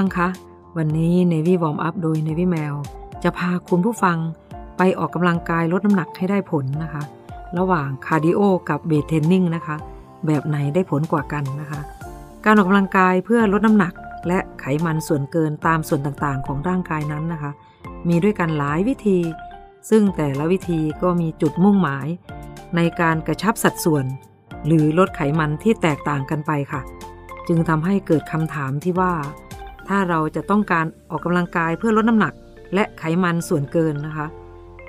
ฟังคะ วันนี้ Navy Warm Up โดย Navy Mail จะพาคุณผู้ฟังไปออกกำลังกายลดน้ำหนักให้ได้ผลนะคะ ระหว่างคาร์ดิโอกับเวทเทรนนิ่งนะคะ แบบไหนได้ผลกว่ากันนะคะ การออกกำลังกายเพื่อลดน้ำหนัก และไขมันส่วนเกินตามส่วนต่างๆ ของร่างกายนั้นนะคะ มีด้วยกันหลายวิธี ซึ่งแต่ละวิธีก็มีจุดมุ่งหมาย ในการกระชับสัดส่วน หรือลดไขมันที่แตกต่างกันไปค่ะ จึงทำให้เกิดคำถามที่ว่า ถ้าเราจะต้องการออกกำลังกายเพื่อลดน้ำหนัก และไขมันส่วนเกินนะคะ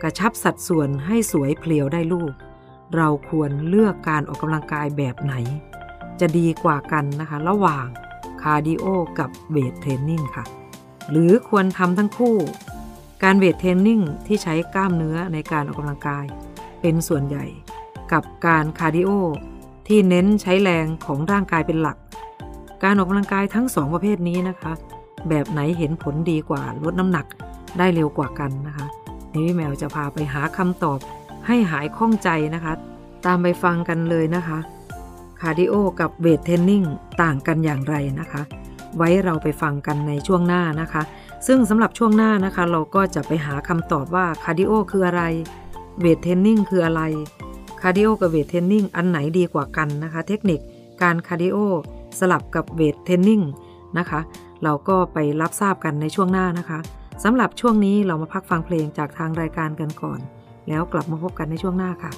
กระชับสัดส่วนให้สวยเพรียวได้รูป เราควรเลือกการออกกำลังกายแบบไหน จะดีกว่ากันนะคะ ระหว่างคาร์ดิโอกับเวทเทรนนิ่งค่ะ หรือควรทำทั้งคู่ การเวทเทรนนิ่งที่ใช้กล้ามเนื้อในการออกกำลังกาย เป็นส่วนใหญ่ กับการคาร์ดิโอที่เน้นใช้แรงของร่างกายเป็นหลัก การออกกำลังกายทั้งสองประเภทนี้นะคะ แบบไหนเห็นผลดีกว่าลดน้ำหนักได้เร็วกว่ากันนะคะนี่พี่แมวจะพาไปหาคำตอบให้หายข้องใจนะคะ ตามไปฟังกันเลยนะคะคาร์ดิโอกับเวทเทรนนิ่งต่างกันอย่างไรนะคะ ไว้เราไปฟังกันในช่วงหน้านะคะ ซึ่งสำหรับช่วงหน้านะคะ เราก็จะไปหาคำตอบว่าคาร์ดิโอคืออะไรเวทเทรนนิ่งคืออะไรคาร์ดิโอกับเวทเทรนนิ่งอันไหนดีกว่ากันนะคะ เทคนิคการคาร์ดิโอ สลับกับเวทเทรนนิ่งนะคะ เราก็ไปรับทราบกันในช่วงหน้านะคะสำหรับช่วงนี้เรามาพักฟังเพลงจากทางรายการกันก่อน แล้วกลับมาพบกันในช่วงหน้าค่ะ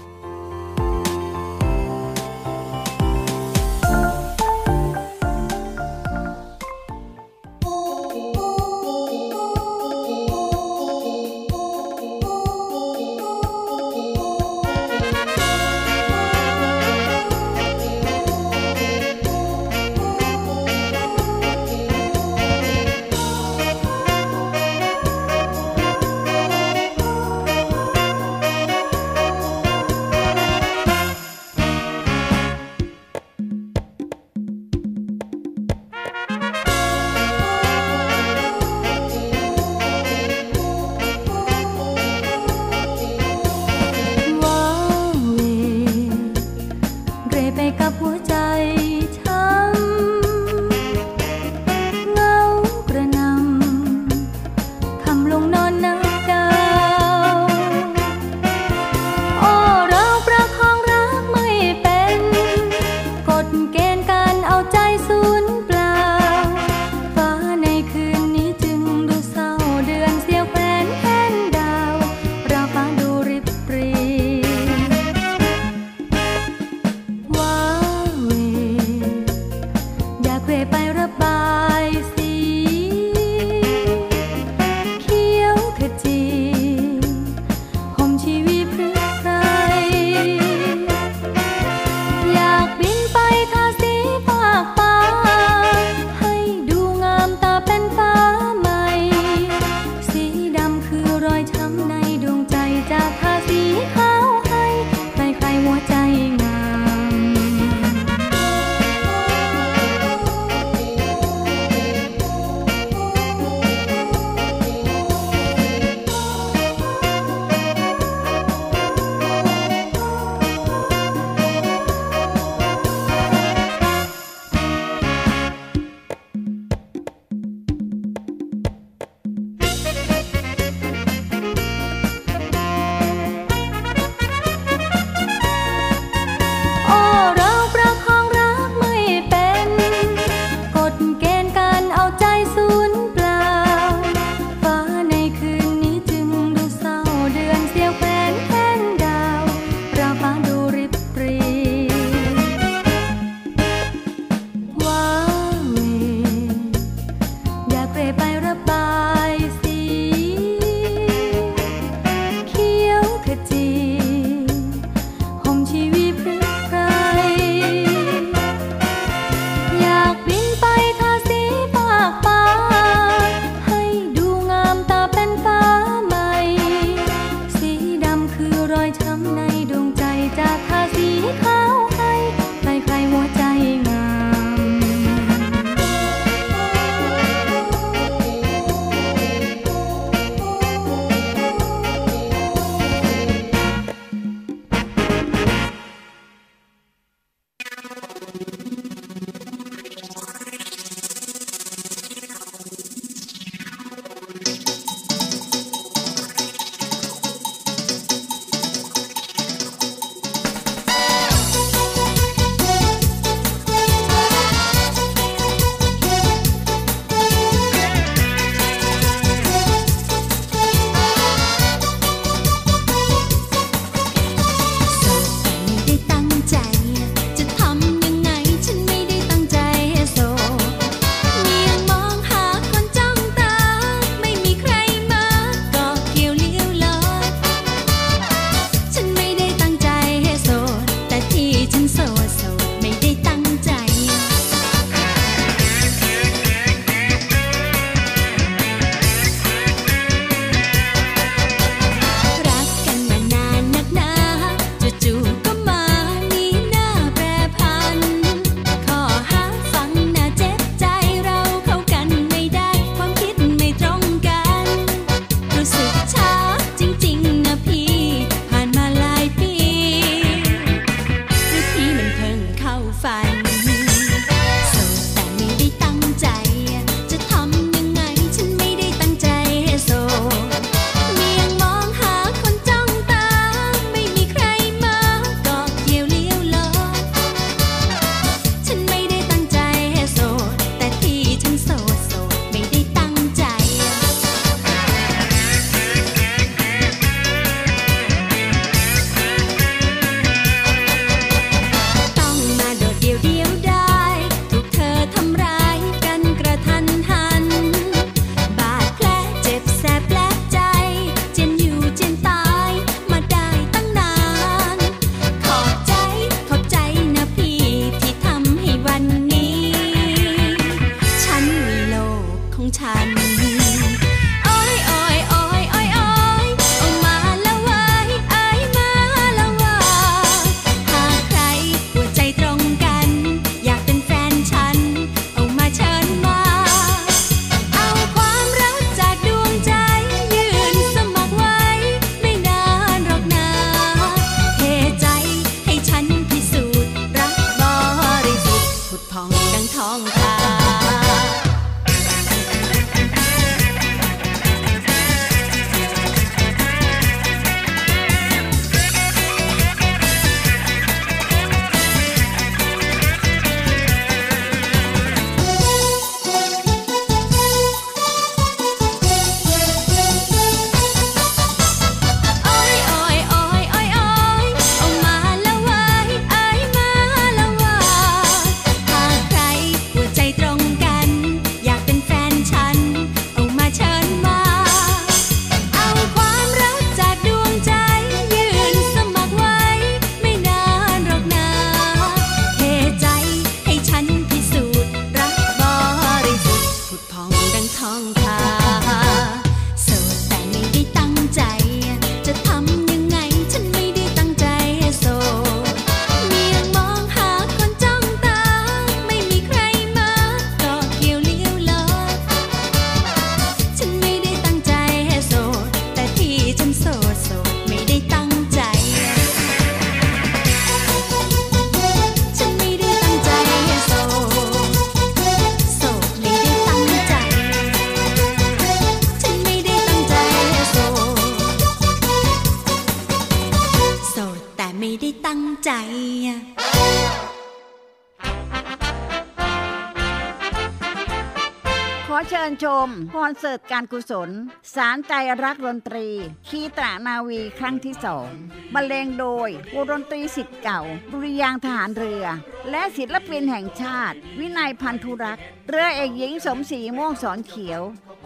อนเสิร์ตการกุศล สารใจรักดนตรี คีตรานาวีครั้งที่สองบรรเลงโดยวงดนตรีสิทธิ์เก่า ดุริยางทหารเรือ และศิลปินแห่งชาติ วินัยพันธุรักษ์เรือเอกหญิงสมศรีม่วงสอนเขียว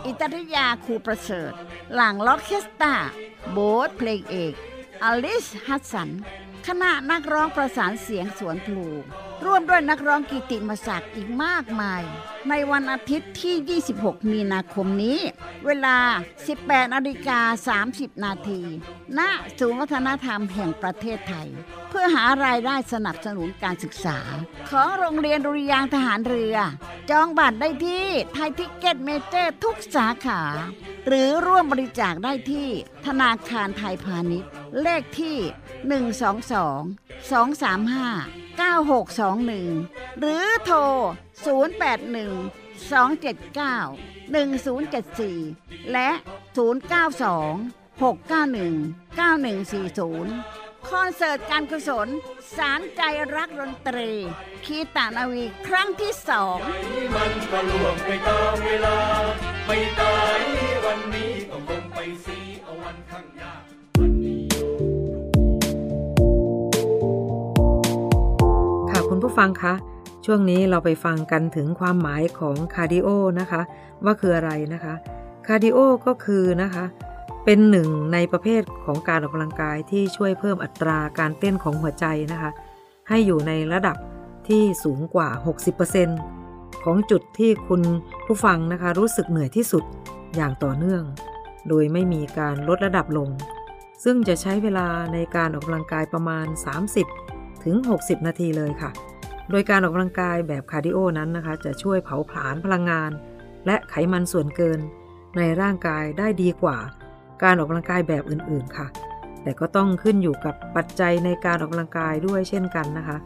อิตริยาครูประเสริฐ หลังล็อกเคสตาโบสเพลงเอกอลิสฮัตสัน คณะนักร้องประสานเสียงสวนพลูร่วมด้วยนักร้องกิติมศักดิ์อีกมากมาย ในวันอาทิตย์ที่ 26 มีนาคมนี้ เวลา 18นาฬิกา 30 นาที ณ ศูนย์วัฒนธรรมแห่งประเทศไทย เพื่อหารายได้สนับสนุนการศึกษา ของโรงเรียนดุริยางค์ทหารเรือ จองบัตรได้ที่ไทยทิคเก็ตเมเจอร์ทุกสาขา หรือร่วมบริจาคได้ที่ธนาคารไทยพาณิชย์ เลขที่ 122 235 9621 หรือโทร 081 279 1074 และ 092 691 9140 คอนเสิร์ตการกุศล สารใจรักดนตรี คีตานาวีครั้งที่สองมันก็ล่วงไปตามเวลา ไม่ตายวันนี้ก็คงไปสีเอาวันข้างหน้า คุณผู้ฟังคะช่วงนี้เราไปฟังกันถึงความหมายของคาร์ดิโอนะคะ ว่าคืออะไรนะคะคาร์ดิโอก็คือนะคะ เป็นหนึ่งในประเภทของการออกกำลังกายที่ช่วยเพิ่มอัตราการเต้นของหัวใจนะคะ ให้อยู่ในระดับที่สูงกว่า 60%ของจุดที่คุณผู้ฟังนะคะ รู้สึกเหนื่อยที่สุดอย่างต่อเนื่อง โดยไม่มีการลดระดับลง ซึ่งจะใช้เวลาในการออกกำลังกายประมาณ 30ถึง60 นาทีเลยค่ะ โดยการออกกำลังกายแบบคาร์ดิโอนั้นนะคะ จะช่วยเผาผลาญพลังงาน และไขมันส่วนเกิน ในร่างกายได้ดีกว่า การออกกำลังกายแบบอื่นๆค่ะ แต่ก็ต้องขึ้นอยู่กับปัจจัยในการออกกำลังกายด้วยเช่นกันนะคะ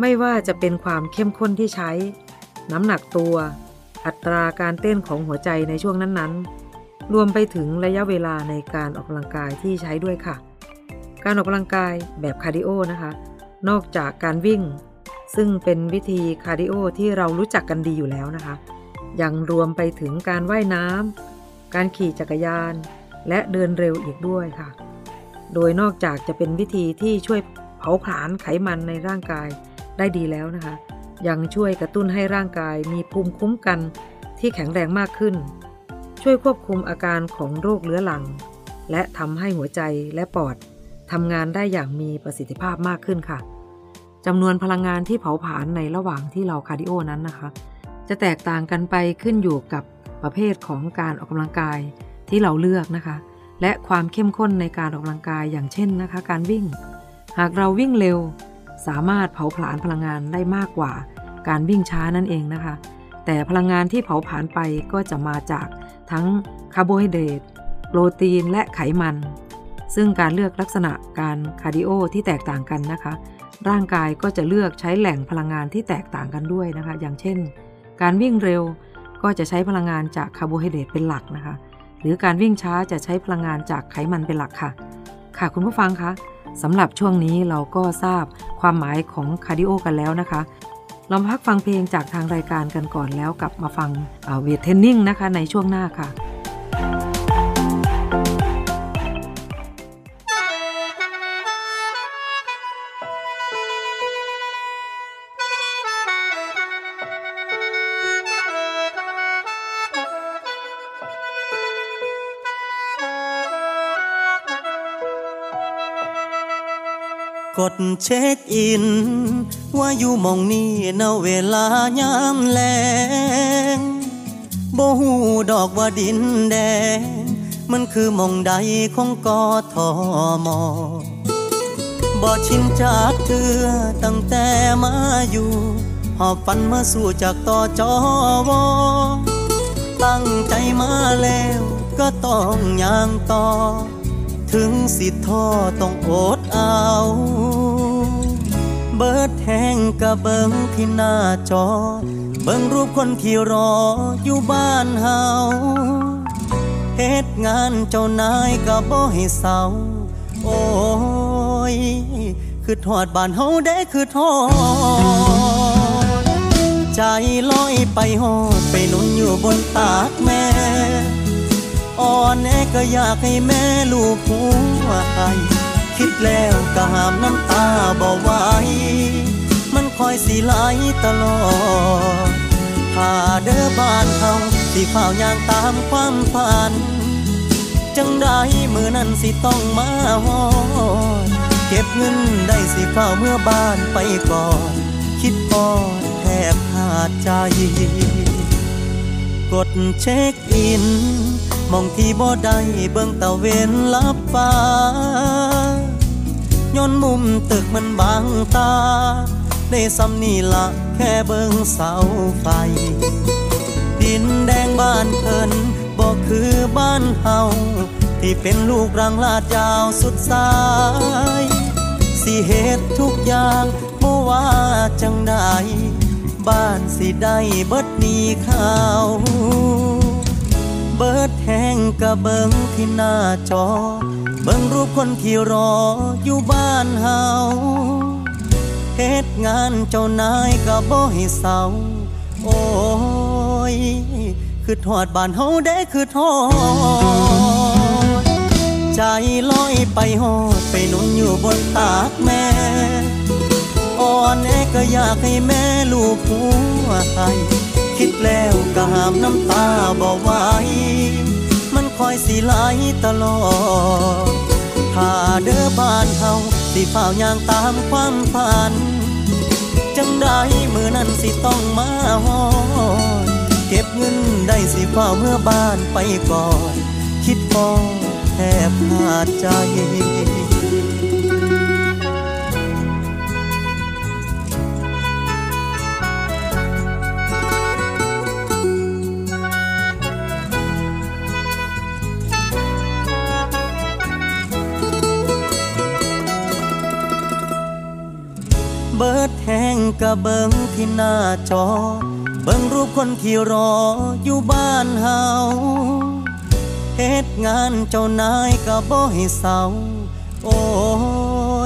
ไม่ว่าจะเป็นความเข้มข้นที่ใช้ น้ำหนักตัว อัตราการเต้นของหัวใจในช่วงนั้นๆ รวมไปถึงระยะเวลาในการออกกำลังกายที่ใช้ด้วยค่ะ การออกกำลังกายแบบคาร์ดิโอนะคะ นอกจากการวิ่ง ซึ่งเป็นวิธีคาร์ดิโอที่เรารู้จักกันดีอยู่แล้วนะคะ ยังรวมไปถึงการว่ายน้ำ การขี่จักรยาน และเดินเร็วอีกด้วยค่ะ โดยนอกจากจะเป็นวิธีที่ช่วยเผาผลาญไขมันในร่างกายได้ดีแล้วนะคะ ยังช่วยกระตุ้นให้ร่างกายมีภูมิคุ้มกันที่แข็งแรงมากขึ้น ช่วยควบคุมอาการของโรคเรื้อรัง และทำให้หัวใจและปอดทำงานได้อย่างมีประสิทธิภาพมากขึ้นค่ะ จำนวนพลังงานที่เผาผลาญในระหว่างที่เราคาร์ดิโอนั้นนะคะ จะแตกต่างกันไปขึ้นอยู่กับประเภทของการออกกำลังกายที่เราเลือกนะคะ และความเข้มข้นในการออกกำลังกายอย่างเช่นนะคะ การวิ่ง หากเราวิ่งเร็ว สามารถเผาผลาญพลังงานได้มากกว่า การวิ่งช้านั่นเองนะคะ แต่พลังงานที่เผาผลาญไปก็จะมาจากทั้งคาร์โบไฮเดรตโปรตีนและไขมัน ซึ่งการเลือกลักษณะการคาร์ดิโอที่แตกต่างกันนะคะ ร่างกายก็จะเลือกใช้แหล่งพลังงานที่แตกต่างกันด้วยนะคะ อย่างเช่น การวิ่งเร็วก็จะใช้พลังงานจากคาร์โบไฮเดรตเป็นหลักนะคะ หรือการวิ่งช้าจะใช้พลังงานจากไขมันเป็นหลักค่ะ ค่ะคุณผู้ฟังคะสำหรับช่วงนี้เราก็ทราบความหมายของคาร์ดิโอกันแล้วนะคะเราพักฟังเพลงจากทางรายการกันก่อนแล้วกลับมาฟังเวทเทรนนิ่งนะคะในช่วงหน้าค่ะ กดเช็คอิน ว่าอยู่มองนี้ณเวลายามแลงบ่หูดอกว่าดินแดง มันคือมองใดของกอทอมอบ่ชินจากเธอตั้งแต่มาอยู่หอบฝันมาสู่จากต่อจอวอตั้งใจมาแล้วก็ต้องย่างต่อ ถึงสิท่อต้องอดเอา เบิดแห้งกะเบิงที่หน้าจอ เบิงรูปคนที่รออยู่บ้านเฮาเฮ็ดงานเจ้านายกะบ่ให้เศร้า โอ้ย คือทอดบ้านเฮาได้คือทอด ใจลอยไปหอดไปนุนอยู่บนตากแม่อ่อนแอก็อยากให้แม่ลูกหัวใจ คิดแล้วก็หามน้ำตาบ่ไหวมันคอยสีไหลตลอดถ้าเด้อบ้านเฮาสิเฝ้ายางตามความฝัน จังได้มือนั้นสิต้องมาหอดเก็บเงินได้สิเฝ้าเมื่อบ้านไปก่อน คิดพอดแทบขาดใจ กดเช็คอินมองที่บ่ได้เบิ่งตะเวนลับฟ้า ย้อนมุมตึกมันบางตา ได้สำนี่ละแค่เบิ่งเสาไฟ ดินแดงบ้านเพิ่นบอกคือบ้านเฮาที่เป็นลูกรังลาดยาวสุดสาย สิเหตุทุกอย่างบ่ว่าจังใดบ้านสิได้เบิดนี้ข้าว เบิดแห้งกะเบิงที่หน้าจอ บิงรูปคนที่รออยู่บ้านเฮาเฮ็ดงานเจ้านายก็บ่ให้เศร้าโอ้ยคือทอดบ้านเฮาได้คือทอดใจลอยไปหอดไปนุ่นอยู่บนตากแม่อ่อนแอก็อยากให้แม่ลูกหัวใจคิดแล้วก็หามน้ำตาบ่ไหว คอยสิไหลตลอดถ้าเด้อบ้านเฮาสิเฝ้ายางตามความฝัน จังได้มือนั้นสิต้องมาหอดเก็บเงินได้สิเฝ้าเมื่อบ้านไปก่อน คิดฟอแทบขาดใจะเบิงที่หน้าจอ เบิงรูปคนที่รออยู่บ้านเฮาเฮ็ดงานเจ้านายก็บ่ให้เศร้าโอ้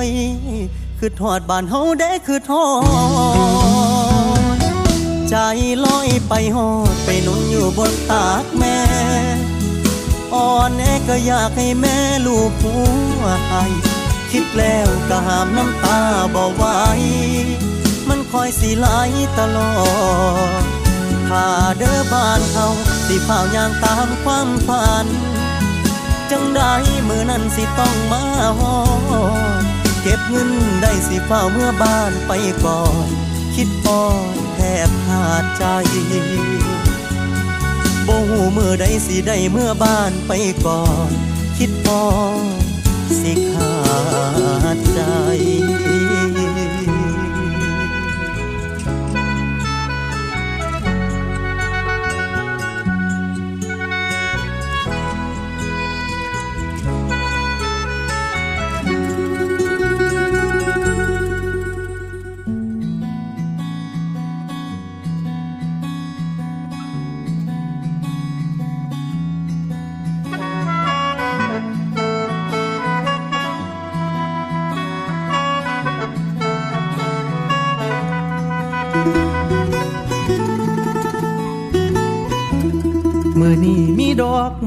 ยคือทอดบ้านเฮาได้คือทอด ใจลอยไปหอดไปนุ่นอยู่บนตากแม่อ่อนแอก็อยากให้แม่ลูกหัวใจคิดแล้วก็หามน้ำตาบ่ไหว คอยสีไหลตลอดถ้าเด้อบ้านเฮาสิเฝ้ายางตามความฝัน จังได้มือนั้นสิต้องมาหอเก็บเงินได้สิเฝ้าเมื่อบ้านไปก่อน คิดพอดแทบขาดใจบ่หูมือใดสิได้เมื่อบ้านไปก่อน คิดพอสิขาดใจ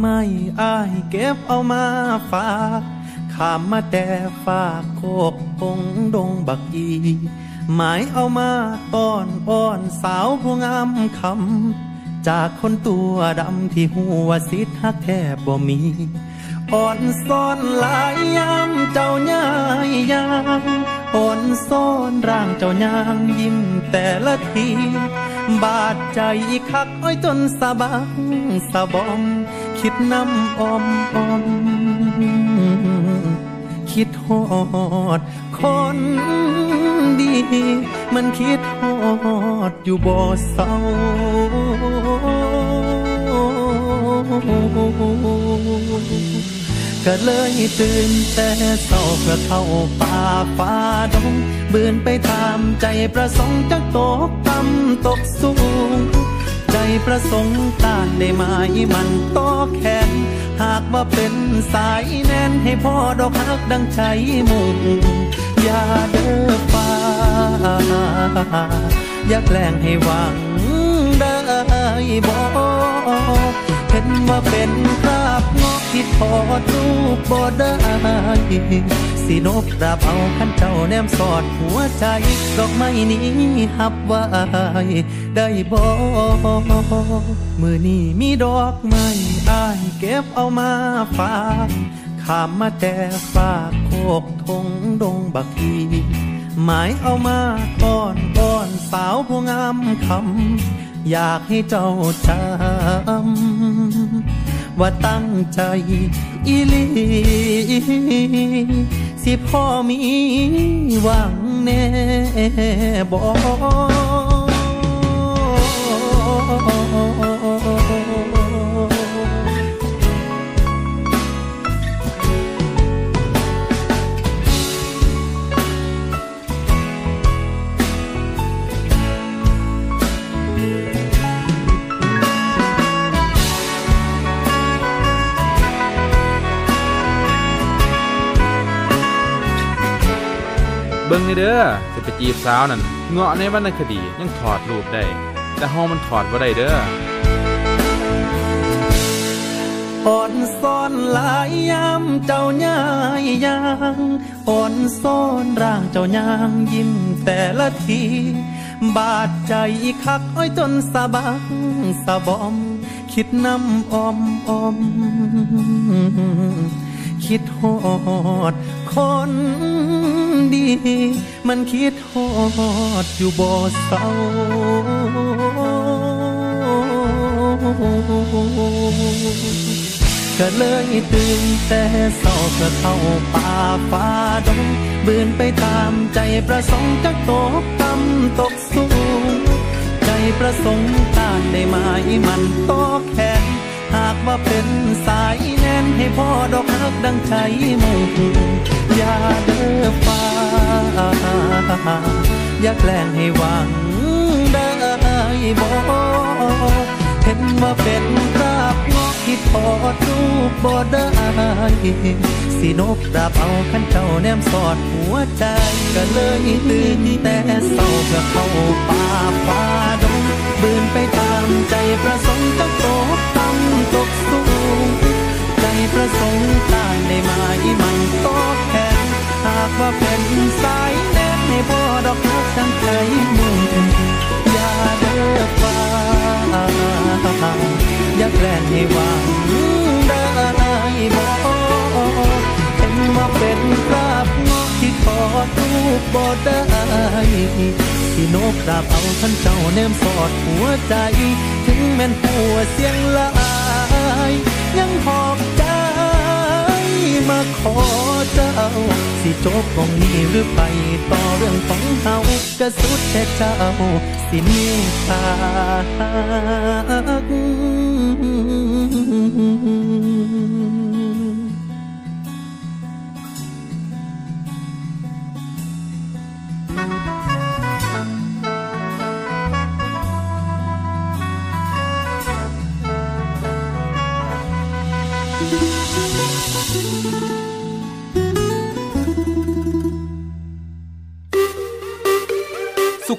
ไม้อายเก็บเอามาฝากขามมาแต่ฝากโคกพงดงบักอีหมายเอามาต้อนอ้อนสาวผู้งามคำ จากคนตัวดำที่หัวสิทธักแทบบ่มี อ่อนซ่อนหลายยามเจ้าย่ายยางอ่อนซ่อนร่างเจ้ายางยิ้มแต่ละที บาดใจคักอ้อยจนสะบังสะบอม คิดน้ำอมอม คิดฮอด คนดี มันคิดฮอดอยู่บ่เศร้าก็เลยตื่นแต่เศร้าเพื่อเข้าป่าฟ้าดงบืนไปตามใจประสงค์จากตกต่ำตกสูง ใจประสงค์ต้านได้ไหมมันต่อแขน หากว่าเป็นสายแน่นให้พ่อดอกฮักดังใจมุ่งอย่าเด้อฟ้าอย่าแกล้งให้หวังได้บ่เห็นว่าเป็นคราบงอกที่ถอดรูปบ่ได้ สินบราบเอาขันเจ้าแนมสอดหัวใจ ดอกไม้นี้หับไว้ได้บ่มือนี้มีดอกไม้อายเก็บเอามาฝากขามมาแต่ฝากโคกทงดงบักอีหมายเอามาก้อนก้อนสาวผู้งามคำอยากให้เจ้าจำว่าตั้งใจอีลี สิพ่อมีหวังแน่บอก เด้อสิไปจีบสาวนั่นเงาะในวรรณคดียังถอดรูปได้ แต่เฮามันถอดบ่ได้เด้ออ่อนซ่อนหลายยามเจ้าย่ายยางอ่อนซ่อนร่างเจ้ายางยิ้มแต่ละที บาดใจคักอ้อยจนสะบังสะบอม คิดน้ำอมอม คิดฮอด คนดี มันคิดฮอดอยู่บ่เศร้าก็เลยตื่นแต่เศร้าเพื่อเข้าป่าฟ้าดงบืนไปตามใจประสงค์จักตกต่ำตกสูง ใจประสงค์ต้านได้ไหมมันโตแขน หากว่าเป็นสายแน่นให้พ่อดอกฮักดังใจมุ่งอย่าเด้อฟ้า อย่าแกล้งให้หวังได้บ่เห็นว่าเป็นคราบงอกที่ถอดรูปบ่ได้สินบดาบเอาขันเจ้าแนมสอดหัวใจก็เลยตื่นแต่เศร้าเพื่อเข้าป่าฟ้าดงบืนไปตามใจประสงค์จะตกต่ำ ตกสูง ใจประสงค์ตานได้ไหมมันตกแขนหากว่าเป็นสายแน่นให้พ่อดอกรักจังใจมุ่งอย่าเด้อฟ้าอย่าแกล้งให้หวังได้บ่เห็นว่าเป็นคราบงอกที่ถอดรูปบ่ได้ที่นกดาบเอาท่านเจ้าแนมสอดหัวใจ ถึงแม่นผัวเสียงลา ยยังหอบใจมาขอเจ้า สิจบของนี้หรือไปต่อเรื่องของเฮากระสุดแต่เจ้า สิเมตตา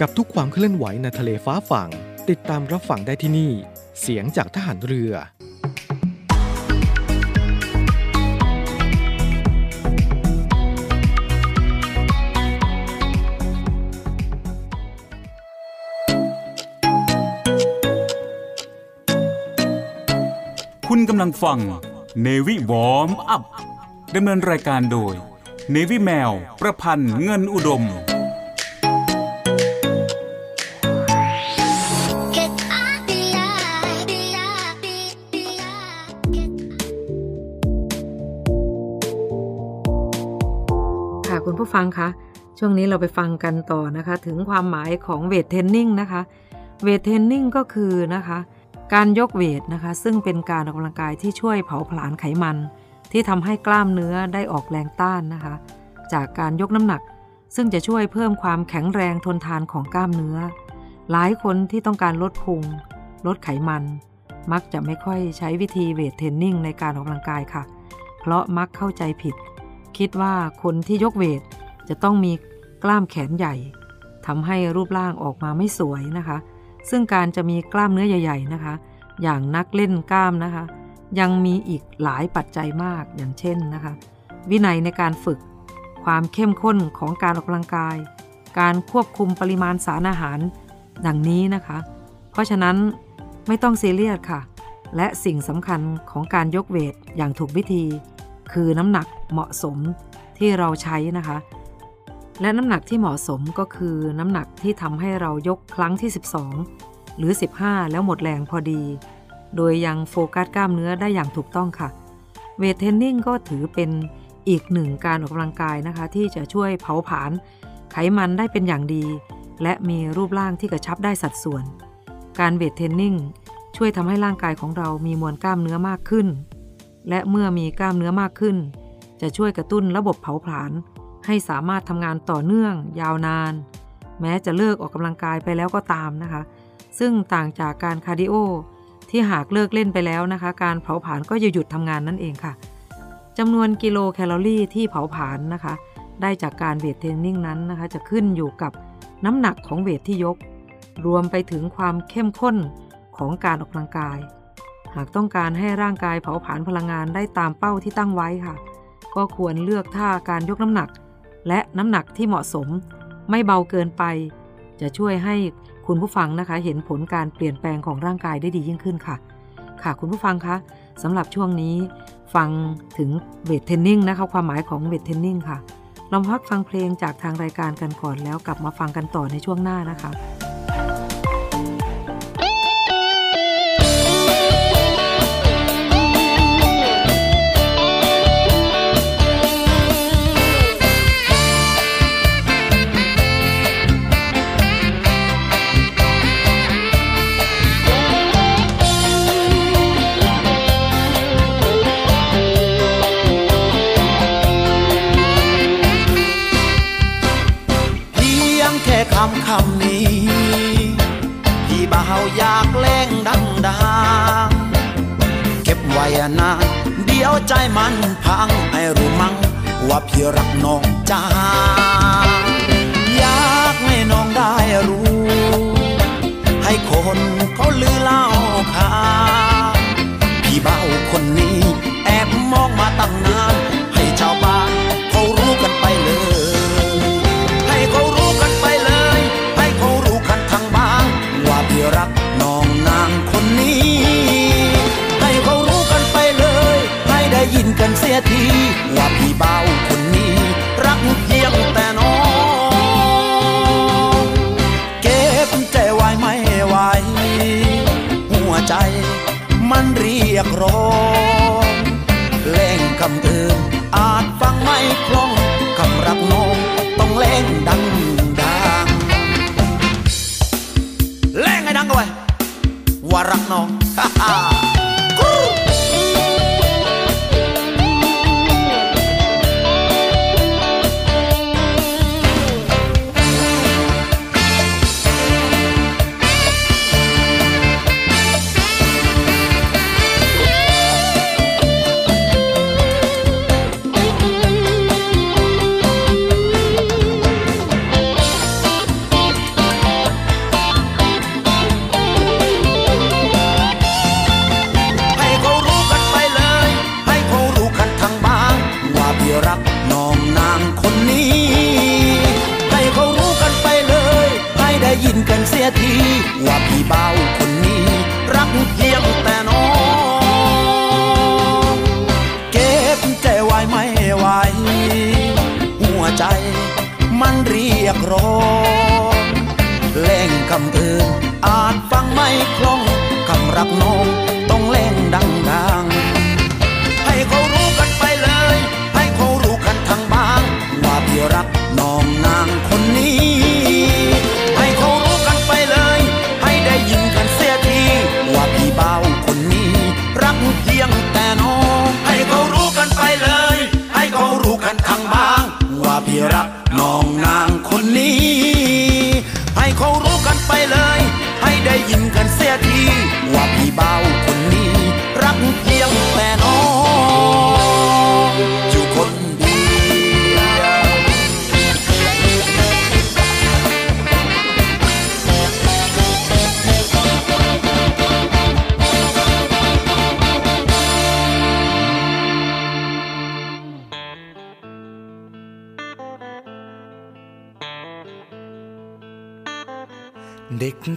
กับทุกความเคลื่อนไหวในทะเลฟ้าฝั่ง ติดตามรับฟังได้ที่นี่ เสียงจากทหารเรือ คุณกำลังฟังเนวิวอมอัพดำเนินรายการโดยเนวิแมว ประพันธ์เงินอุดม ฟังคะช่วงนี้เราไปฟังกันต่อนะคะ ถึงความหมายของเวทเทรนนิ่งนะคะเวทเทรนนิ่งก็คือนะคะ การยกเวทนะคะ ซึ่งเป็นการออกกำลังกายที่ช่วยเผาผลาญไขมัน ที่ทำให้กล้ามเนื้อได้ออกแรงต้านนะคะ จากการยกน้ำหนัก ซึ่งจะช่วยเพิ่มความแข็งแรงทนทานของกล้ามเนื้อ หลายคนที่ต้องการลดพุง ลดไขมัน มักจะไม่ค่อยใช้วิธีเวทเทรนนิ่งในการออกกำลังกายค่ะ เพราะมักเข้าใจผิด คิดว่าคนที่ยกเวท จะต้องมีกล้ามแขนใหญ่ทำให้รูปร่างออกมาไม่สวยนะคะ ซึ่งการจะมีกล้ามเนื้อใหญ่ ๆนะคะ อย่างนักเล่นกล้ามนะคะ ยังมีอีกหลายปัจจัยมากอย่างเช่นนะคะ วินัยในการฝึก ความเข้มข้นของการออกกำลังกาย การควบคุมปริมาณสารอาหารดังนี้นะคะ เพราะฉะนั้นไม่ต้องซีเรียสค่ะ และสิ่งสำคัญของการยกเวทอย่างถูกวิธี คือน้ำหนักเหมาะสมที่เราใช้นะคะ และน้ำหนักที่เหมาะสมก็คือน้ำหนักที่ทำให้เรายกครั้งที่ 12 หรือ 15 แล้วหมดแรงพอดี โดยยังโฟกัสกล้ามเนื้อได้อย่างถูกต้องค่ะ เวทเทรนนิ่งก็ถือเป็นอีกหนึ่งการออกกำลังกายนะคะ ที่จะช่วยเผาผลาญไขมันได้เป็นอย่างดี และมีรูปร่างที่กระชับได้สัดส่วน การเวทเทรนนิ่งช่วยทำให้ร่างกายของเรามีมวลกล้ามเนื้อมากขึ้น และเมื่อมีกล้ามเนื้อมากขึ้น จะช่วยกระตุ้นระบบเผาผลาญ ให้สามารถทำงานต่อเนื่องยาวนาน แม้จะเลิกออกกำลังกายไปแล้วก็ตามนะคะ ซึ่งต่างจากการคาร์ดิโอที่หากเลิกเล่นไปแล้วนะคะ การเผาผลาญก็จะหยุดทำงานนั่นเองค่ะจำนวนกิโลแคลอรี่ที่เผาผลาญนะคะ ได้จากการเวทเทรนนิ่งนั้นนะคะ จะขึ้นอยู่กับน้ำหนักของเวทที่ยก รวมไปถึงความเข้มข้นของการออกกำลังกาย หากต้องการให้ร่างกายเผาผลาญพลังงานได้ตามเป้าที่ตั้งไว้ค่ะ ก็ควรเลือกท่าการยกน้ำหนัก และน้ำหนักที่เหมาะสม ไม่เบาเกินไป จะช่วยให้คุณผู้ฟังนะคะ เห็นผลการเปลี่ยนแปลงของร่างกายได้ดียิ่งขึ้นค่ะ ค่ะคุณผู้ฟังคะสำหรับช่วงนี้ ฟังถึงเวทเทรนนิ่งนะคะความหมายของเวทเทรนนิ่งค่ะลองพักฟังเพลงจากทางรายการกันก่อนแล้วกลับมาฟังกันต่อในช่วงหน้านะคะ คำนี้ พี่บ่าวอยากเล่งดังดังๆเก็บไว้นานเดี๋ยวใจมันพังให้รู้มั้งว่าพี่รักน้องจ้า acrobó. มันเรียกร้องเพลงคำอื่นอาจฟังไม่คล่องคำรักน้องต้องเล่งดังๆ นางคนนี้ ให้เขารู้กันไปเลย ให้ได้ยินกันเสียทีว่าพี่เบา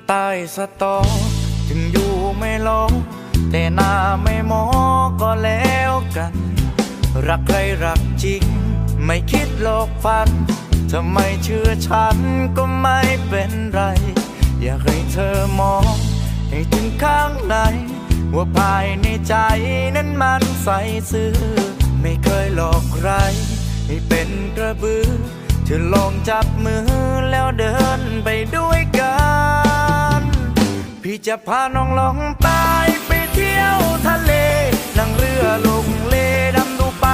ใต้สตอจึงอยู่ไม่ลงแต่หน้าไม่มอก็แล้วกัน รักใครรักจริง ไม่คิดโลกฝันทำไมเชื่อฉันก็ไม่เป็นไร อยากให้เธอมอง ให้ถึงข้างใน ว่าภายในใจนั้นมันใสซื่อ ไม่เคยหลอกใคร ให้เป็นกระบือเธอลองจับมือแล้วเดินไปด้วยกัน พี่จะพาน้องลองตายไปเที่ยวทะเล นั่งเรือลงเลดำดูปลา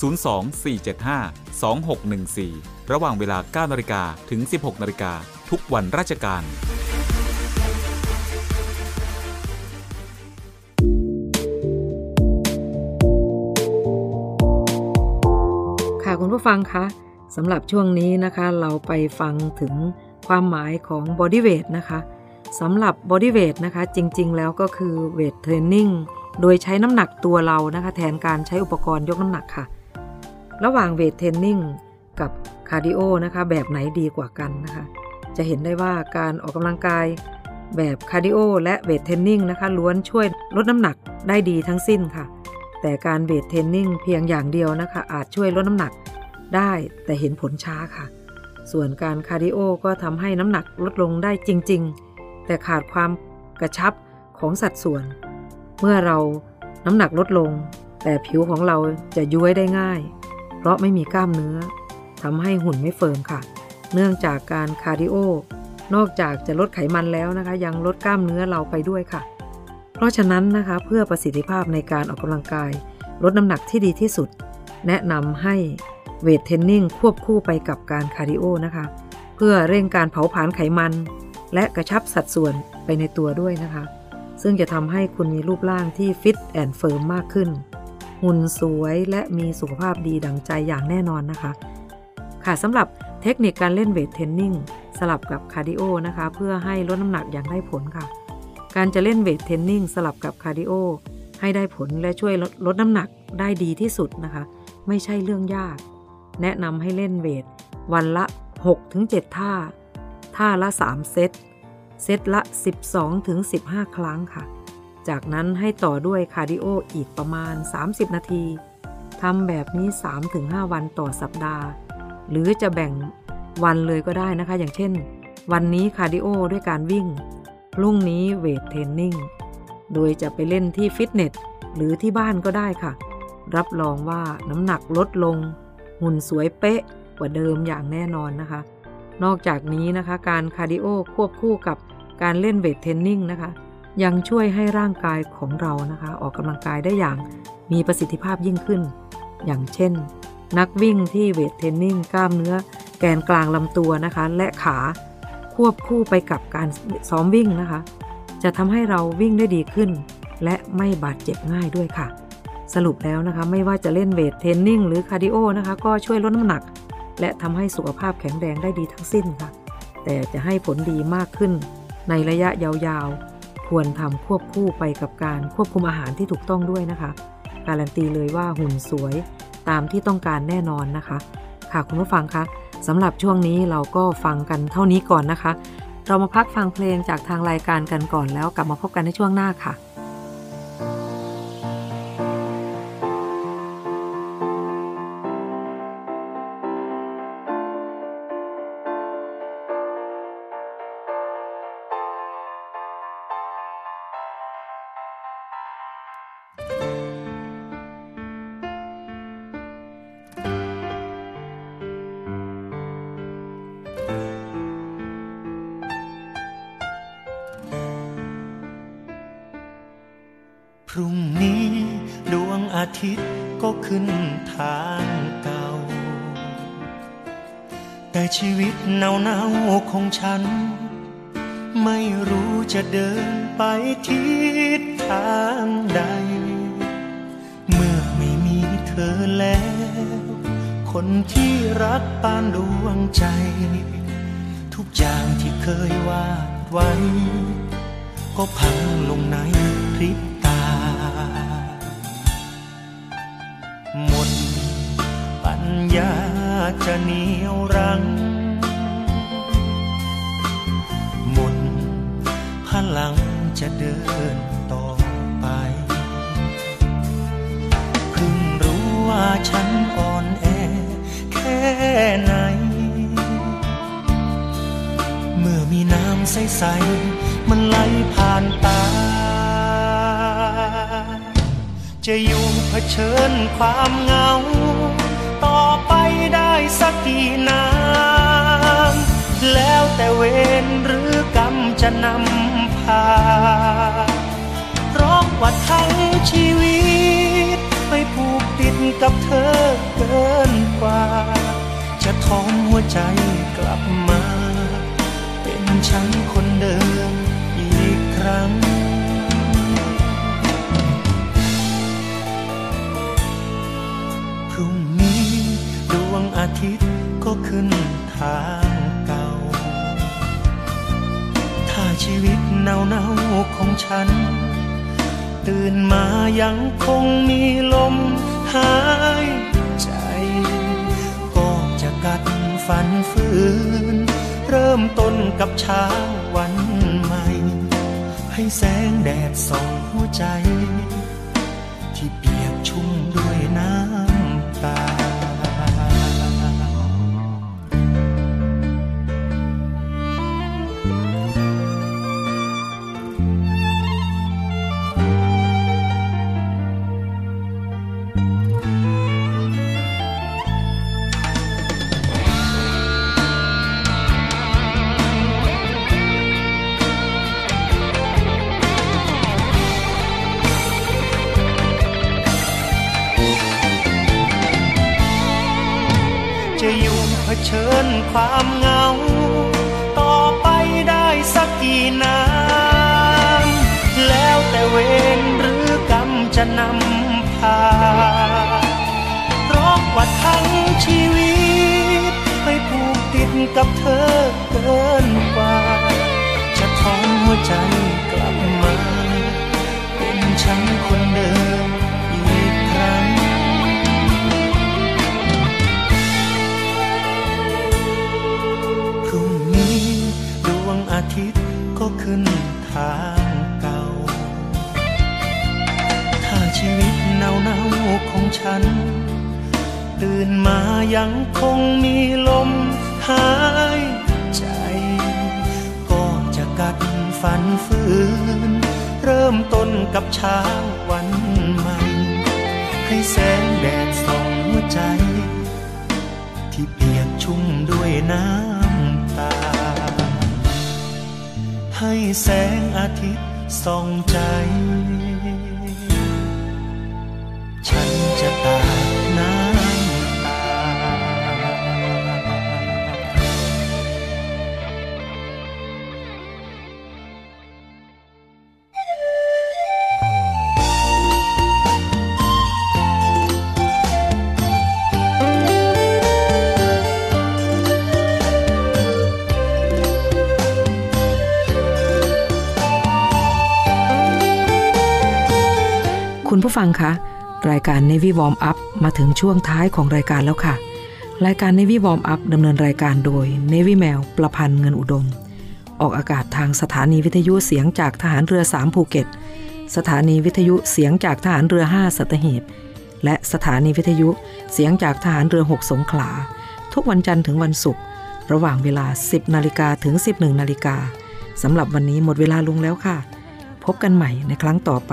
024752614 ระหว่างเวลา 9นาฬิกาถึง 16นาฬิกาทุกวันราชการ ค่ะคุณผู้ฟังคะสำหรับช่วงนี้นะคะเราไปฟังถึงความหมายของ body weight นะคะสำหรับ body weight นะคะจริง ๆ แล้วก็คือ weight training โดยใช้น้ำหนักตัวเรานะคะ แทนการใช้อุปกรณ์ยกน้ำหนักค่ะ ระหว่าง weight training กับ cardio นะคะแบบไหนดีกว่ากันนะคะ จะเห็นได้ว่าการออกกำลังกายแบบคาร์ดิโอและเวทเทรนนิ่งนะคะล้วนช่วยลดน้ำหนักได้ดีทั้งสิ้นค่ะ แต่การเวทเทรนนิ่งเพียงอย่างเดียวนะคะ อาจช่วยลดน้ำหนักได้แต่เห็นผลช้าค่ะ ส่วนการคาร์ดิโอก็ทำให้น้ำหนักลดลงได้จริง ๆ แต่ขาดความกระชับของสัดส่วน เมื่อเราน้ำหนักลดลง แต่ผิวของเราจะย้วยได้ง่าย เพราะไม่มีกล้ามเนื้อทำให้หุ่นไม่เฟิร์มค่ะ เนื่องจากการคาร์ดิโอนอกจากจะลดไขมันแล้วนะคะ ยังลดกล้ามเนื้อเราไปด้วยค่ะ เพราะฉะนั้นนะคะเพื่อประสิทธิภาพในการออกกำลังกาย ลดน้ำหนักที่ดีที่สุด แนะนำให้เวทเทรนนิ่งควบคู่ไปกับการคาร์ดิโอนะคะ เพื่อเร่งการเผาผลาญไขมัน และกระชับสัดส่วนไปในตัวด้วยนะคะ ซึ่งจะทำให้คุณมีรูปร่างที่ fit and firm มากขึ้น หุ่นสวยและมีสุขภาพดีดังใจอย่างแน่นอนนะคะ ค่ะสำหรับเทคนิคการเล่นเวทเทรนนิ่งสลับกับคาร์ดิโอนะคะ เพื่อให้ลดน้ำหนักอย่างได้ผลค่ะ การจะเล่นเวทเทรนนิ่งสลับกับคาร์ดิโอให้ได้ผลและช่วยลดลดน้ำหนักได้ดีที่สุดนะคะ ไม่ใช่เรื่องยาก แนะนำให้เล่นเวทวันละ 6-7 ท่า ท่าละ 3 เซต เซตละ 12-15 ครั้งค่ะ จากนั้นให้ต่อด้วยคาร์ดิโออีกประมาณ 30 นาทีทำแบบนี้ 3-5 วันต่อสัปดาห์ หรือจะแบ่งวันเลยก็ได้นะคะ อย่างเช่น วันนี้คาร์ดิโอด้วยการวิ่งพรุ่งนี้เวทเทรนนิ่ง โดยจะไปเล่นที่ฟิตเนสหรือที่บ้านก็ได้ค่ะ รับรองว่าน้ำหนักลดลง หุ่นสวยเป๊ะกว่าเดิมอย่างแน่นอนนะคะ นอกจากนี้นะคะการคาร์ดิโอควบคู่กับการเล่นเวทเทรนนิ่งนะคะ ยังช่วยให้ร่างกายของเรานะคะ ออกกำลังกายได้อย่างมีประสิทธิภาพยิ่งขึ้น อย่างเช่น นักวิ่งที่เวทเทรนนิ่งกล้ามเนื้อ แกนกลางลำตัวนะคะ และขาควบคู่ไปกับการซ้อมวิ่งนะคะ จะทำให้เราวิ่งได้ดีขึ้น และไม่บาดเจ็บง่ายด้วยค่ะ สรุปแล้วนะคะไม่ว่าจะเล่น weight training หรือ cardio นะคะก็ช่วยลดน้ำหนัก และทำให้สุขภาพแข็งแรงได้ดีทั้งสิ้นค่ะ แต่จะให้ผลดีมากขึ้นในระยะยาวๆ ควรทำควบคู่ไปกับการควบคุมอาหารที่ถูกต้องด้วยนะคะ การันตีเลยว่าหุ่นสวยตามที่ต้องการแน่นอนนะคะ ค่ะคุณผู้ฟังคะสำหรับช่วงนี้เราก็ฟังกันเท่านี้ก่อนนะคะ เรามาพักฟังเพลงจากทางรายการกันก่อนแล้วกลับมาพบกันในช่วงหน้าค่ะ ใส มันไหลผ่านตา จะอยู่เผชิญความเหงา ต่อไปได้สักกี่น้ำแล้วแต่เวรหรือกรรมจะนำพาเพราะว่าทั้งชีวิตไปผูกติดกับเธอเกินกว่า จะทอมหัวใจกลับมา ฉันคนเดิมอีกครั้ง พรุ่งนี้ดวงอาทิตย์ก็ขึ้นทางเก่า ถ้าชีวิตเนาเนาของฉัน ตื่นมายังคงมีลมหายใจ ก็จะกัดฟันฝืน เริ่มต้นกับเช้าวันใหม่ ให้แสงแดดส่องหัวใจ จะนำพาเพราะว่าทั้งชีวิตไปผูกติดกับเธอเกินกว่า จะท้อมหัวใจกลับมา เป็นฉันคนเดิมอีกครั้งพรุ่งนี้ดวงอาทิตย์ก็ขึ้นทาง เนาเนาๆของฉัน ตื่นมายังคงมีลมหายใจ ก็จะกัดฟันฝืน เริ่มต้นกับเช้าวันใหม่ ให้แสงแดดส่องหัวใจ ที่เปียกชุ่มด้วยน้ำตา ให้แสงอาทิตย์ส่องใจ จะตาน้ำตา คุณผู้ฟังคะ รายการ Navy Warm Up มาถึงช่วงท้ายของรายการแล้วค่ะ รายการ Navy Warm Up ดำเนินรายการโดย Navy แมวประพันธ์เงินอุดม ออกอากาศทางสถานีวิทยุเสียงจากทหารเรือ 3 ภูเก็ต สถานีวิทยุเสียงจากทหารเรือ 5 สัตหีบ และสถานีวิทยุเสียงจากทหารเรือ 6 สงขลา ทุกวันจันทร์ถึงวันศุกร์ระหว่างเวลา 10 นาฬิกาถึง 11 นาฬิกาสำหรับวันนี้หมดเวลาลงแล้วค่ะ พบกันใหม่ในครั้งต่อไป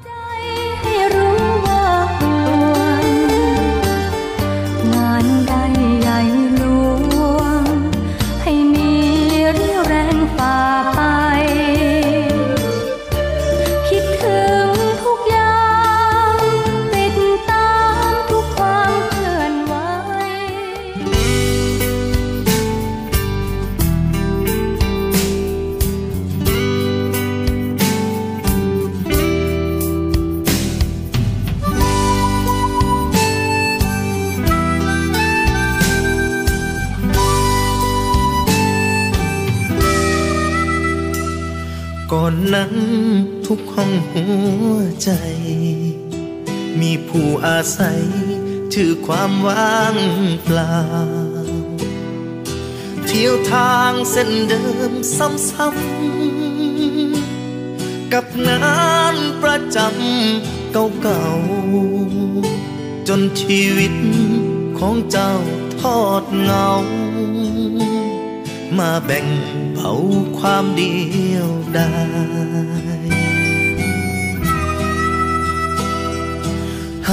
ทุกห้องหัวใจ มีผู้อาศัยชื่อความว่างเปล่า เที่ยวทางเส้นเดิมซ้ำๆกับงานประจำเก่าๆ จนชีวิตของเจ้าทอดเงา มาแบ่งเผาความเดียวดาย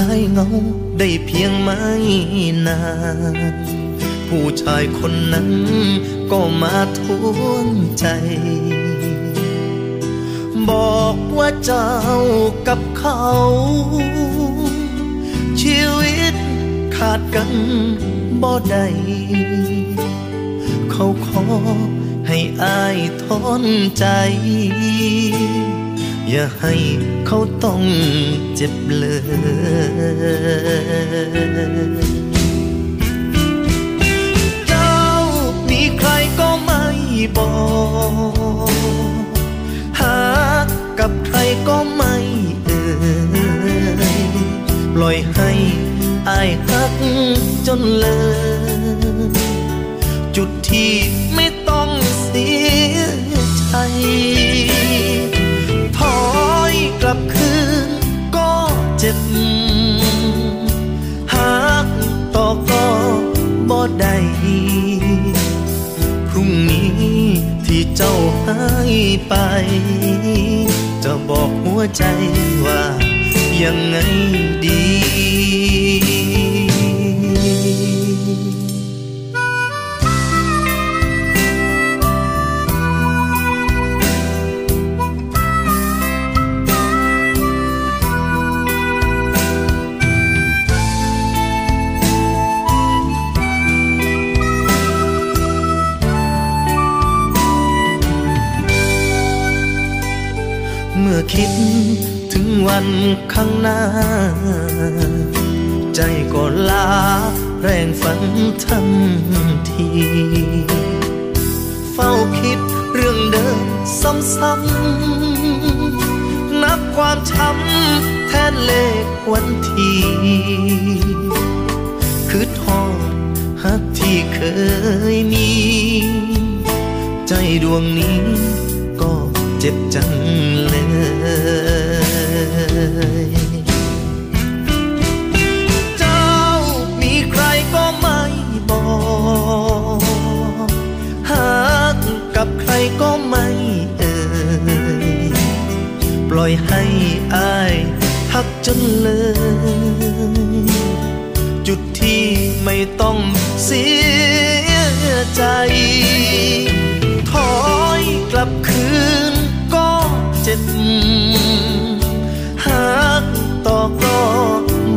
ายเงาได้เพียงไม่นาน ผู้ชายคนนั้นก็มาทวงใจ บอกว่าเจ้ากับเขา ชีวิตขาดกันบ่ได้เขาขอให้อายทนใจ อย่าให้เขาต้องเจ็บเลยเจ้ามีใครก็ไม่บอกหากับใครก็ไม่เอ่ยปล่อยให้อายหักจนเลย จุดที่ไม่ต้องเสียใจ กลับคืนก็เจ็บ หากต่อก็บ่ได้พรุ่งนี้ที่เจ้าหายไป จะบอกหัวใจว่ายังไงดี เมื่อคิดถึงวันข้างหน้า ใจก็ลาแรงฝันทันที เฝ้าคิดเรื่องเดิมซ้ำๆ นับความช้ำแทนเลขวันทีคือทอดฮักที่เคยมี ใจดวงนี้ เจ็บจังเลยเจ้ามีใครก็ไม่บอกหากกับใครก็ไม่เอ่ยปล่อยให้อายหักจนเลย จุดที่ไม่ต้องเสียใจ ถอยกลับคืน จ็บหากต่อก็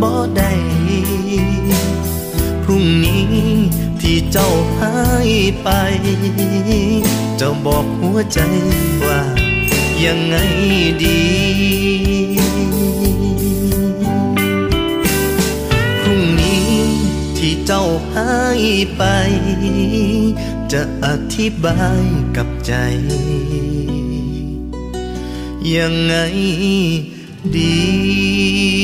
บ่ได้พรุ่งนี้ที่เจ้าหายไป เจ้าบอกหัวใจว่ายังไงดีพรุ่งนี้ที่เจ้าหายไป จะอธิบายกับใจ ยังไงดี